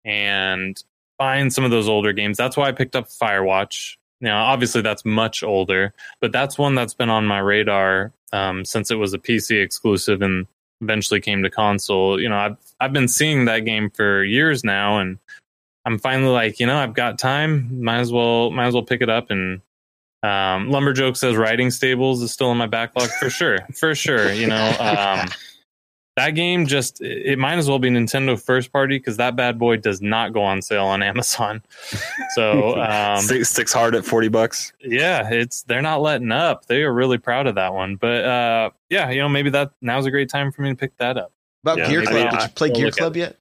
and find some of those older games. That's why I picked up Firewatch. Now, obviously, that's much older, but that's one that's been on my radar um, since it was a PC exclusive and eventually came to console. You know, I've I've been seeing that game for years now, and I'm finally like, you know, I've got time. Might as well might as well pick it up. And um, Lumberjoke says Riding Stables is still in my backlog for sure, for sure. You know. Um, that game just it might as well be Nintendo first party because that bad boy does not go on sale on Amazon. So um, sticks, sticks hard at forty bucks. yeah, it's they're not letting up. They are really proud of that one. But uh, yeah, you know maybe that now's a great time for me to pick that up. About Yeah, Gear Club, I- did you play I'll Gear look at Club it. yet?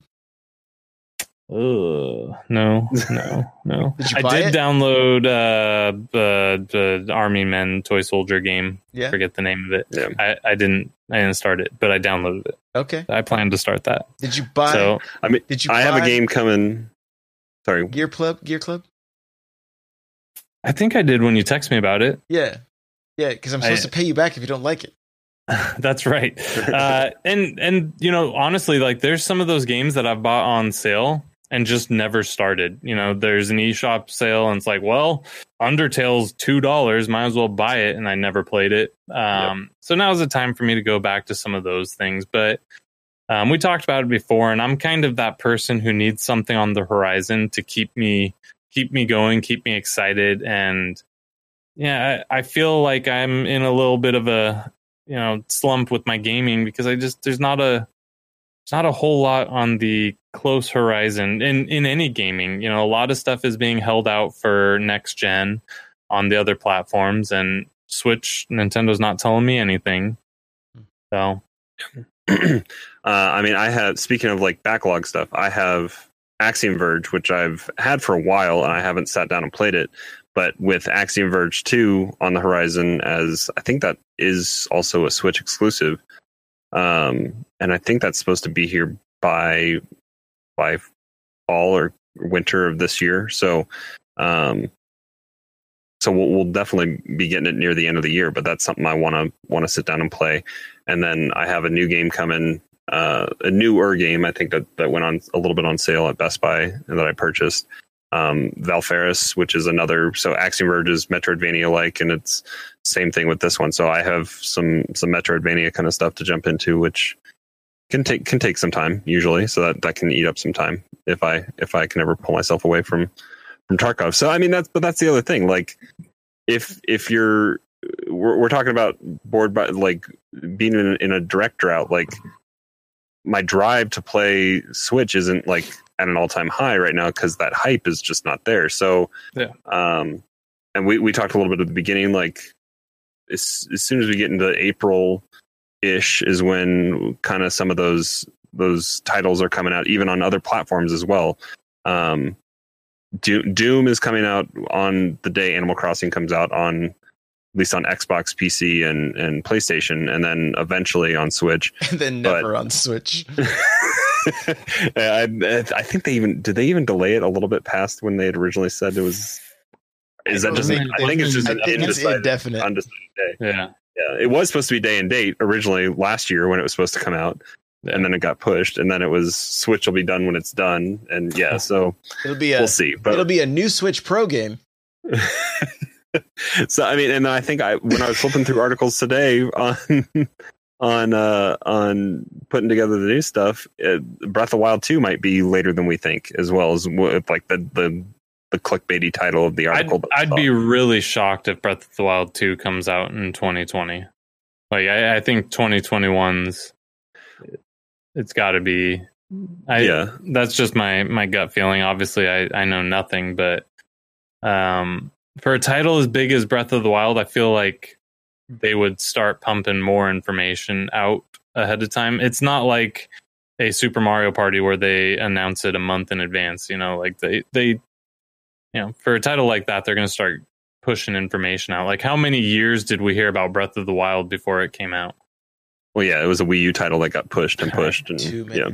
Oh no, no, no. Did I did it? download uh, the the Army Men Toy Soldier game. Yeah. Forget the name of it. Yeah. I, I didn't I didn't start it, but I downloaded it. Okay. I plan to start that. Did you buy? so I mean, did you? I have a game coming. Sorry, Gear Club. Gear Club. I think I did when you text me about it. Yeah. Yeah, because I'm supposed I- to pay you back if you don't like it. That's right. Uh, and and you know, honestly, like there's some of those games that I've bought on sale and just never started. You know, there's an eShop sale and it's like, well, Undertale's two dollars, might as well buy it, and I never played it. Um, so now's the time for me to go back to some of those things. But um, we talked about it before, and I'm kind of that person who needs something on the horizon to keep me keep me going, keep me excited, and yeah, I, I feel like I'm in a little bit of a you know slump with my gaming because I just there's not a there's not a whole lot on the close horizon in in any gaming. You know, a lot of stuff is being held out for next gen on the other platforms, and Switch, Nintendo's not telling me anything. So uh, I mean, I have. Speaking of like backlog stuff, I have Axiom Verge, which I've had for a while, and I haven't sat down and played it. But with Axiom Verge two on the horizon, as I think that is also a Switch exclusive, um, and I think that's supposed to be here by by fall or winter of this year. So, um, so we'll, we'll definitely be getting it near the end of the year. But that's something I want to want to sit down and play. And then I have a new game coming, uh, a newer game. I think that that went on a little bit on sale at Best Buy and that I purchased. Um, Valfaris, which is another. So Axiom Verge is Metroidvania like, and it's same thing with this one. So I have some some Metroidvania kind of stuff to jump into, which can take can take some time usually. So that that can eat up some time if I if I can ever pull myself away from from Tarkov. So I mean that's but that's the other thing. Like if if you're we're, we're talking about board by like being in, in a direct drought, like my drive to play Switch isn't like at an all time high right now because that hype is just not there. So Yeah. um, and we we talked a little bit at the beginning, like as as soon as we get into April ish is when kind of some of those those titles are coming out, even on other platforms as well. Um, Doom, Doom is coming out on the day Animal Crossing comes out on at least on Xbox, PC, and and PlayStation, and then eventually on Switch. And then But- never on Switch. I, I think they even did they even delay it a little bit past when they had originally said it was. Is that just? Wasn't I think it's just I an think it's undecided, indefinite. undecided day. yeah, Yeah, it was supposed to be day and date originally last year when it was supposed to come out, and then it got pushed, and then it was Switch will be done when it's done, and yeah, so It'll be a we'll see. But it'll be a new Switch Pro game. so I mean, and I think I when I was flipping through articles today on on uh on putting together the new stuff, uh, Breath of Wild two might be later than we think, as well as like the the the clickbaity title of the I'd, article. that I I'd be really shocked if Breath of the Wild 2 comes out in 2020. Like, I, I think 2021's, it's got to be. I, yeah, That's just my, my gut feeling. Obviously, I, I know nothing, but um, for a title as big as Breath of the Wild, I feel like they would start pumping more information out ahead of time. It's not like a Super Mario Party where they announce it a month in advance. You know, like they they you know, for a title like that, they're going to start pushing information out. Like, how many years did we hear about Breath of the Wild before it came out? Well, yeah, it was a Wii U title that got pushed and pushed, and Too many. yeah.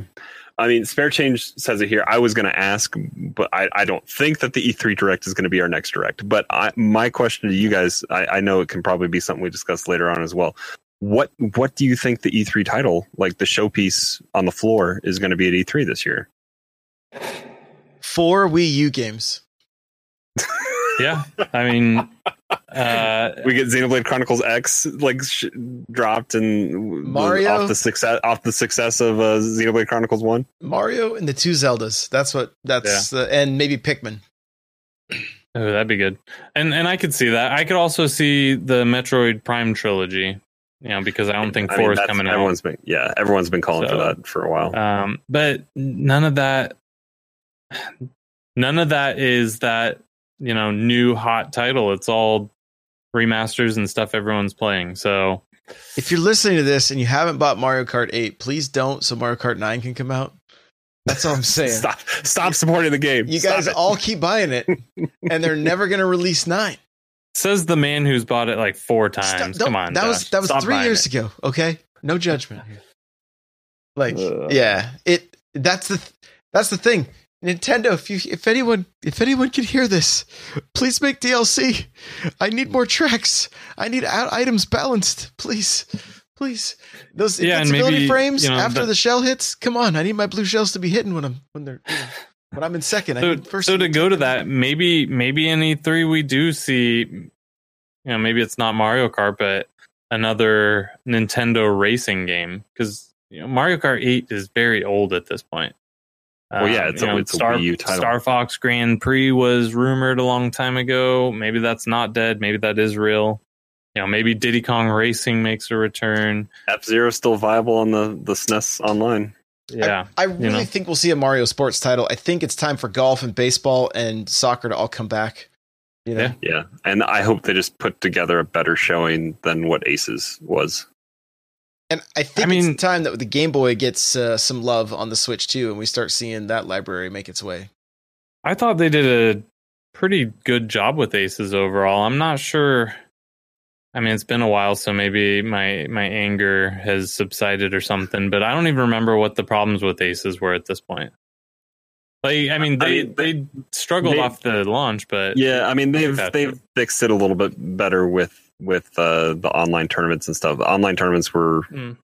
I mean, Spare Change says it here. I was going to ask, but I, I don't think that the E3 Direct is going to be our next Direct. But I, my question to you guys, I, I know it can probably be something we discuss later on as well. What what do you think the E3 title, like the showpiece on the floor, is going to be at E3 this year? Four Wii U games. Yeah, I mean, uh, We get Xenoblade Chronicles X like sh- dropped and Mario? off the success off the success of uh, Xenoblade Chronicles One. Mario and the two Zeldas. That's what that's the and maybe Pikmin. oh, that'd be good. And and I could see that. I could also see the Metroid Prime trilogy. You know, because I don't think I four mean, is that's- coming out. Everyone's been yeah, everyone's been calling for that for a while. Um, but none of that, none of that is that you know new hot title. It's all remasters and stuff everyone's playing. So If you're listening to this and you haven't bought Mario Kart 8, please don't so Mario Kart 9 can come out. That's all I'm saying. Stop! Stop supporting the game. You Stop guys it. all keep buying it, and they're never going to release nine. Says the man who's bought it like four times. don't- Come on, that was that was Stop three years it. ago. Okay, no judgment here. Like, Ugh. yeah, it. That's the th- that's the thing. Nintendo, if you if anyone if anyone can hear this, please make DLC. I need more tracks. I need out items balanced. Please, please. Those Yeah, invincibility maybe, frames you know, after the- the shell hits. Come on, I need my blue shells to be hitting when I'm when they're you know, when I'm in second. I So, first. so to go to that, maybe maybe in E3 we do see, you know, maybe it's not Mario Kart, but another Nintendo racing game because you know, Mario Kart 8 is very old at this point. Well, yeah, Um, it's you a- know, it's a Star, Wii U title. Star Fox Grand Prix was rumored a long time ago. Maybe that's not dead. Maybe that is real. You know, maybe Diddy Kong Racing makes a return. F Zero still viable on the the SNES Online. Yeah, I really know. think we'll see a Mario sports title. I think it's time for golf and baseball and soccer to all come back. You know, Yeah. Yeah, and I hope they just put together a better showing than what Aces was. And I think I mean- it's time that the Game Boy gets uh, some love on the Switch too, and we start seeing that library make its way. I thought they did a pretty good job with aces overall. I'm not sure. I mean, it's been a while, so maybe my my anger has subsided or something. But I don't even remember what the problems with aces were at this point. Like, I mean, I they mean, they struggled they- off the launch, but Yeah, I mean they've they've fixed it a little bit better with with uh, the online tournaments and stuff. The online tournaments were Mm.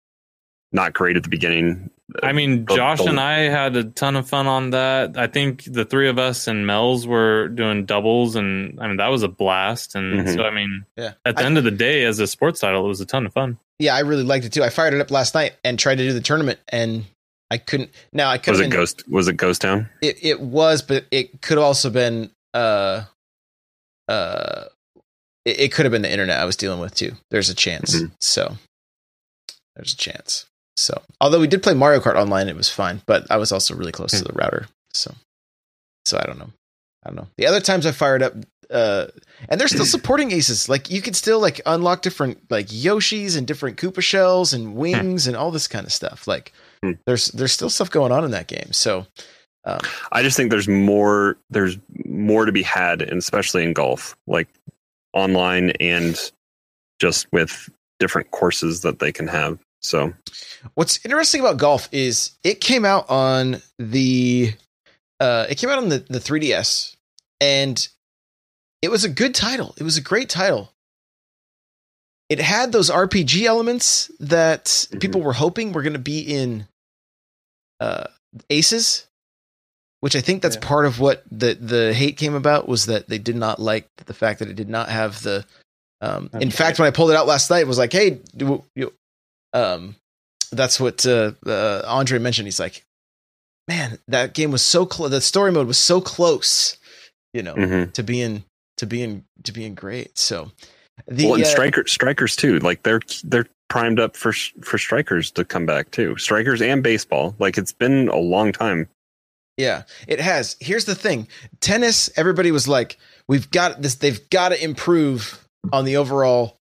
not great at the beginning. I mean, the- Josh the- and I had a ton of fun on that. I think the three of us and Mel's were doing doubles, and I mean that was a blast. And Mhm. so, I mean, Yeah, at the I- end of the day, as a sports title, it was a ton of fun. yeah, I really liked it too. I fired it up last night and tried to do the tournament, and I couldn't. Now I could. was it been, Ghost? Was it Ghost Town? It, it was, but it could have also been. Uh, uh, it, it could have been the internet I was dealing with too. There's a chance. Mhm. So there's a chance. So although we did play Mario Kart online, it was fine. But I was also really close to the router. So so I don't know. I don't know. The other times I fired up, uh, and they're still supporting aces. Like you can still like unlock different like Yoshis and different Koopa shells and wings and all this kind of stuff. Like Hmm. there's there's still stuff going on in that game. So um, I just think there's more there's more to be had, and especially in golf, like online and just with different courses that they can have. So What's interesting about golf is it came out on the uh it came out on the, the 3DS and it was a good title. It was a great title. It had those RPG elements that Mhm. people were hoping were going to be in uh Aces, which I think that's Yeah. part of what the the hate came about was that they did not like the fact that it did not have the um in That's fact when I pulled it out last night it was like, "Hey, do you um that's what uh, uh, Andre mentioned. He's like, man, that game was so close. The story mode was so close, you know, mhm. to being to being to being great. So the well, and uh, striker strikers too. Like they're they're primed up for for strikers to come back too. Strikers and baseball. Like it's been a long time. Yeah, it has. Here's the thing: tennis. Everybody was like, we've got this. They've got to improve on the overall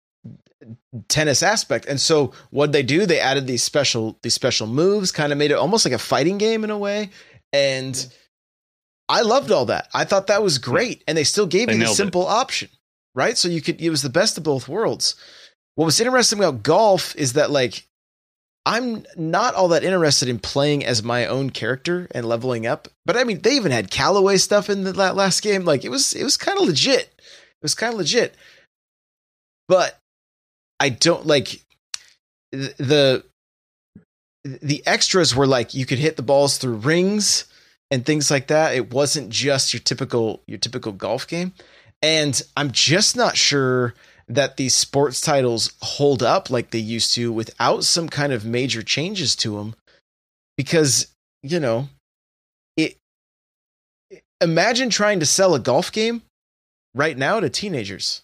tennis aspect. And so what they do? They added these special these special moves, kind of made it almost like a fighting game in a way. And I loved all that. I thought that was great. And they still gave They you the nailed it. simple option, right? So you could it was the best of both worlds. What was interesting about golf is that like I'm not all that interested in playing as my own character and leveling up. But I mean, they even had Callaway stuff in the la- last game. Like it was, it was kind of legit. It was kind of legit. But I don't like the the extras were like you could hit the balls through rings and things like that. It wasn't just your typical your typical golf game. And I'm just not sure that these sports titles hold up like they used to without some kind of major changes to them because you know it imagine trying to sell a golf game right now to teenagers.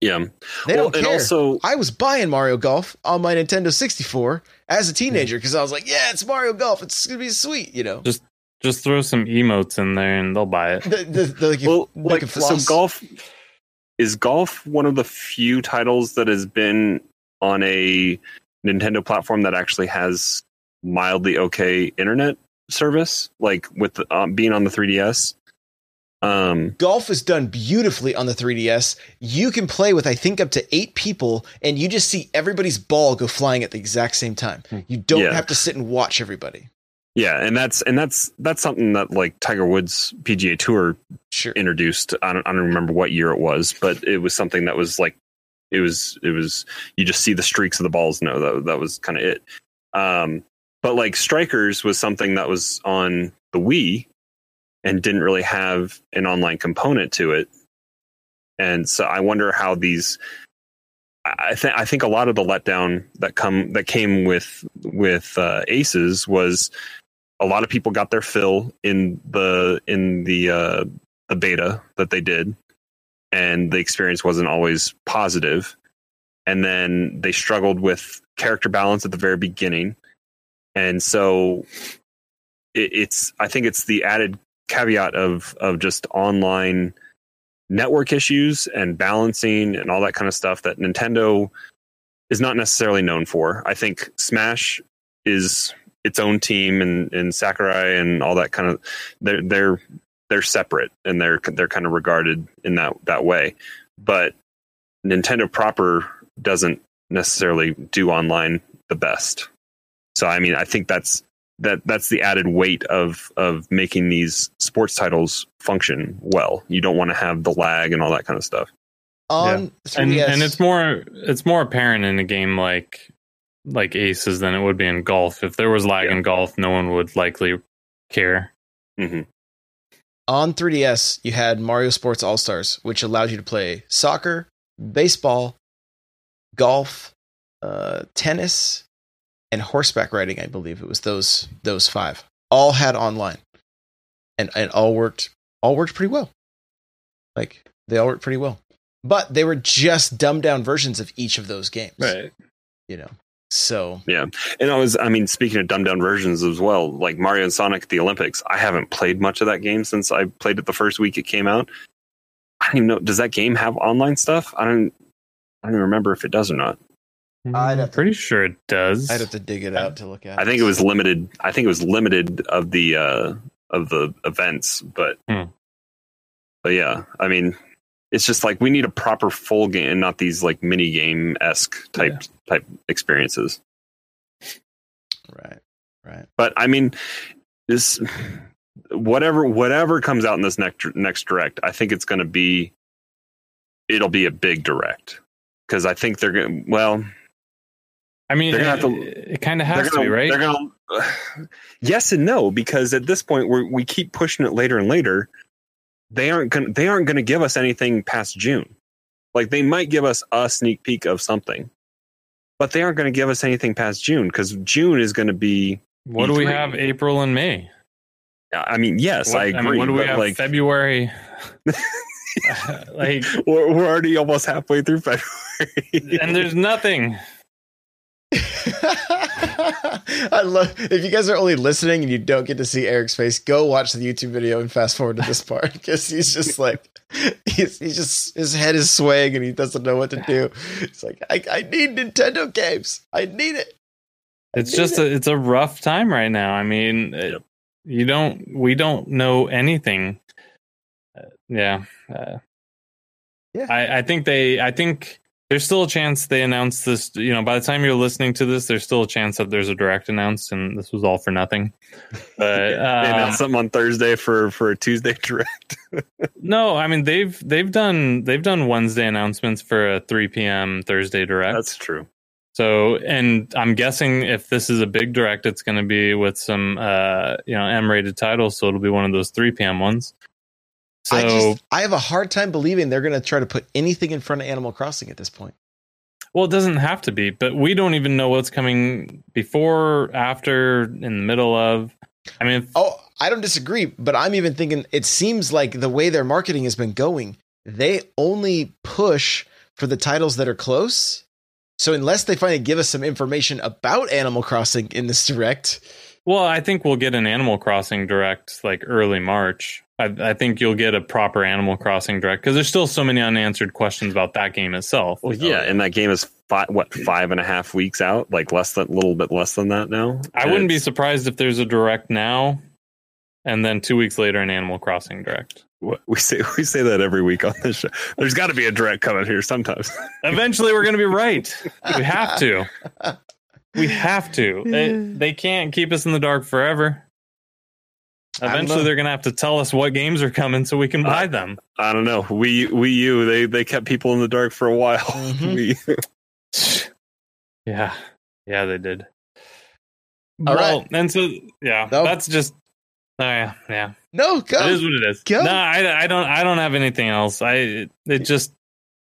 Yeah. they well, don't and care. also i was buying mario golf on my nintendo 64 as a mm-hmm. teenager because i was like yeah it's mario golf. It's gonna be sweet you know? Just just throw some emotes in there and they'll buy it. the, the, the, like, well, like like so golf is golf one of the few titles that has been on a Nintendo platform that actually has mildly okay internet service, like with the, um, being on the 3DS. Um, Golf is done beautifully on the 3DS. You can play with, I think, up to eight people, and you just see everybody's ball go flying at the exact same time. You don't Yeah. have to sit and watch everybody. Yeah, and that's and that's that's something that like Tiger Woods PGA Tour Sure. introduced. I don't I don't remember what year it was, but it was something that was like it was it was you just see the streaks of the balls. No, that that was kind of it. Um, but like Strikers was something that was on the Wii and didn't really have an online component to it. And so I wonder how these. I think I think a lot of the letdown that come that came with with uh, Aces was a lot of people got their fill in the in the uh, the beta that they did, and the experience wasn't always positive. And then they struggled with character balance at the very beginning, and so it, it's I think it's the added caveat of of just online network issues and balancing and all that kind of stuff that Nintendo is not necessarily known for. I think Smash is its own team and, and Sakurai and all that kind of they're they're they're separate and they're they're kind of regarded in that that way. But Nintendo proper doesn't necessarily do online the best. So I mean I think that's that that's the added weight of of making these sports titles function well. You don't want to have the lag and all that kind of stuff. On 3DS. and and it's more it's more apparent in a game like like aces than it would be in golf if there was lag Yeah. in golf no one would likely care hmm on 3DS, you had Mario Sports All Stars, which allowed you to play soccer, baseball, golf, uh, tennis, and horseback riding. I believe it was those those five. All had online, and and all worked all worked pretty well. Like they all worked pretty well, but they were just dumbed down versions of each of those games. Right. You know, so yeah, And I was, I mean, speaking of dumbed down versions as well, like Mario and Sonic at the Olympics, I haven't played much of that game since I played it the first week it came out. I don't even know. Does that game have online stuff? I don't. I don't even remember if it does or not. I'd have to- pretty sure it does I'd have to dig it out to look at. I think it was limited. I think it was limited of the uh of the events, but Hmm. but yeah, I mean, it's just like we need a proper full game, and not these like mini game esque type type experiences. right, right. But I mean, this whatever whatever comes out in this next next direct, I think it's going to be it'll be a big direct because I think they're going to well i mean gonna it, to- it kind of they're has to gonna, be right They're gonna yes and no because at this point we we keep pushing it later and later. They aren't gonna they aren't gonna give us anything past June. Like they might give us a sneak peek of something, but they aren't going to give us anything past June because June is going to be. what do we have april and may I mean, yes, What- I agree. mean, what do we have like, february like we're, we're already almost halfway through February, and there's nothing I love if you guys are only listening and you don't get to see Eric's face, go watch the YouTube video and fast forward to this part because he's just like he's, he's just his head is swaying and he doesn't know what to do. It's like I, I need Nintendo games. I need it. I it's need just it. a, it's a rough time right now i mean it- Yep. you don't we don't know anything uh, yeah uh, Yeah. I, I think they i think there's still a chance they announce this you know by the time you're listening to this there's still a chance that there's a direct announce, and this was all for nothing but they uh, announced something on Thursday for for a Tuesday direct. no i mean they've they've done they've done wednesday announcements for a 3 p.m thursday direct That's true. So, and I'm guessing if this is a big direct, it's going to be with some, uh, you know, M-rated titles. So it'll be one of those 3 p.m. ones. So, I just I have a hard time believing they're going to try to put anything in front of Animal Crossing at this point. well, it doesn't have to be, but we don't even know what's coming before, after, in the middle of. I mean, Oh, I don't disagree, but I'm even thinking it seems like the way their marketing has been going, they only push for the titles that are close. So unless they finally give us some information about Animal Crossing in this direct, well, I think we'll get an Animal Crossing direct like early March. I, I think you'll get a proper Animal Crossing direct because there's still so many unanswered questions about that game itself. Well, yeah, and that game is five, what five and a half weeks out, like less than a little bit less than that now. I wouldn't be surprised if there's a direct now, and then two weeks later an Animal Crossing direct. We say we say that every week on this show. There's got to be a direct coming here sometimes. Eventually, we're going to be right. We have to. We have to. They, they can't keep us in the dark forever. I don't know. Eventually, they're going to have to tell us what games are coming so we can buy them. I don't know. We we you they they kept people in the dark for a while. Mhm. Yeah, yeah, they did. All well, and so yeah, No. that's just. Oh yeah, yeah. No, go. It is what it is. Go. No, I, I don't. I don't have anything else. I it, it just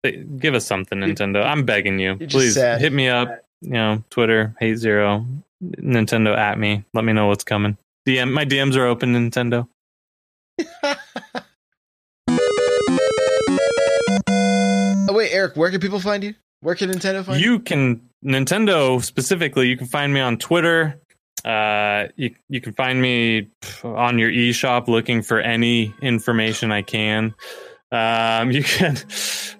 it- give us something, Nintendo. I'm begging you, You're please hit me up. You know, Twitter hate zero, Nintendo at me. Let me know what's coming. DM my DMs are open, Nintendo. Oh wait, Eric, where can people find you? Where can Nintendo find you? You can Nintendo specifically. You can find me on Twitter. Uh, you you can find me on your eShop looking for any information I can. Um, you can,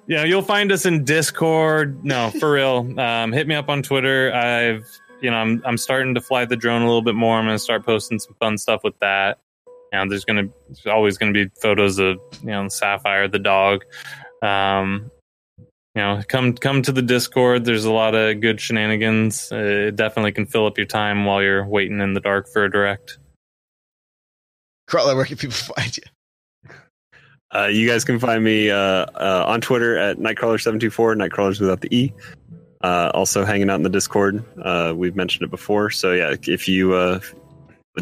you know, you'll find us in Discord. No, for real. Um, hit me up on Twitter. I've, you know, I'm I'm starting to fly the drone a little bit more. I'm going to start posting some fun stuff with that. And there's gonna there's always gonna be photos of you know Sapphire the dog. Um, you know, come come to the Discord. There's a lot of good shenanigans. Uh, it definitely can fill up your time while you're waiting in the dark for a direct. Crawler, where can people find you? uh, you guys can find me uh, uh, on Twitter at Nightcrawler724, Nightcrawlers without the E. Uh, also hanging out in the Discord. Uh, we've mentioned it before. So yeah, if you uh,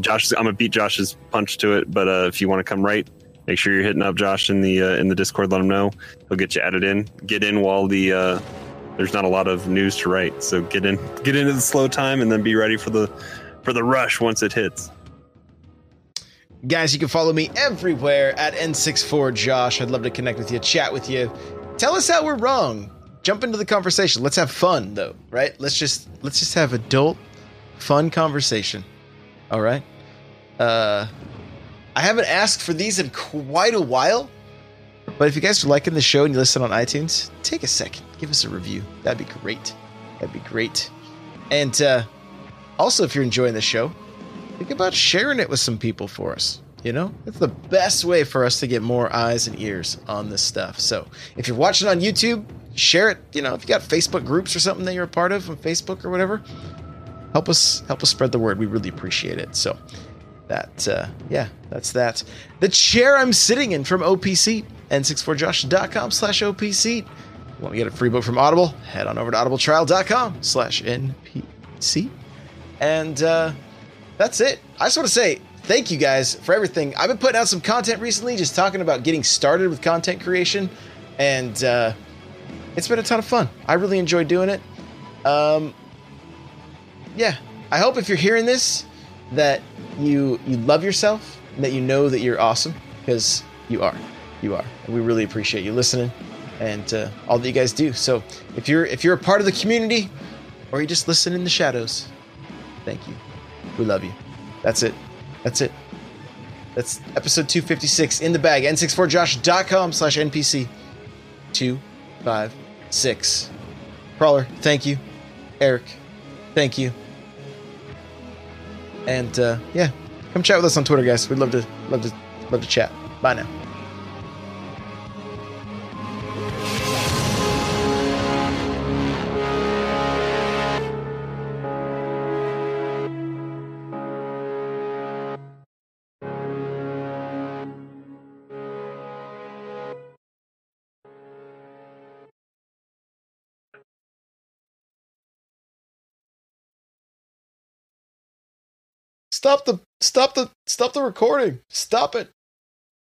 Josh, I'm gonna beat Josh's punch to it. But uh, if you want to come right, make sure you're hitting up Josh in the uh, in the Discord. Let him know. He'll get you added in. Get in while the uh, there's not a lot of news to write. So get in, get into the slow time, and then be ready for the for the rush once it hits. Guys, you can follow me everywhere at N64Josh. I'd love to connect with you, chat with you. Tell us how we're wrong. Jump into the conversation. Let's have fun though, right? Let's just let's just have adult fun conversation. All right? Uh I haven't asked for these in quite a while. But if you guys are liking the show and you listen on iTunes, take a second, give us a review. That'd be great. That'd be great. And uh also if you're enjoying the show, think about sharing it with some people for us. You know, it's the best way for us to get more eyes and ears on this stuff. So if you're watching on YouTube, share it. You know, if you got Facebook groups or something that you're a part of on Facebook or whatever, help us help us spread the word. We really appreciate it. So that uh, yeah, that's that. The chair I'm sitting in from OPC, n64josh.com slash OPC. Want to get a free book from Audible? Head on over to audibletrial.com slash NPC. And uh, that's it. I just want to say thank you guys for everything. I've been putting out some content recently, just talking about getting started with content creation, and uh, it's been a ton of fun. I really enjoy doing it. Um, yeah, I hope if you're hearing this that you you love yourself, and that you know that you're awesome because you are, you are, and we really appreciate you listening and uh, all that you guys do. So if you're if you're a part of the community, or you just listen in the shadows, thank you. We love you. That's it. That's it. That's episode 256 in the bag. N64josh.com slash NPC 256. Crawler, thank you. Eric, thank you. And uh, yeah, come chat with us on Twitter, guys. We'd love to love to love to chat. Bye now. Stop the stop the stop the recording. Stop it.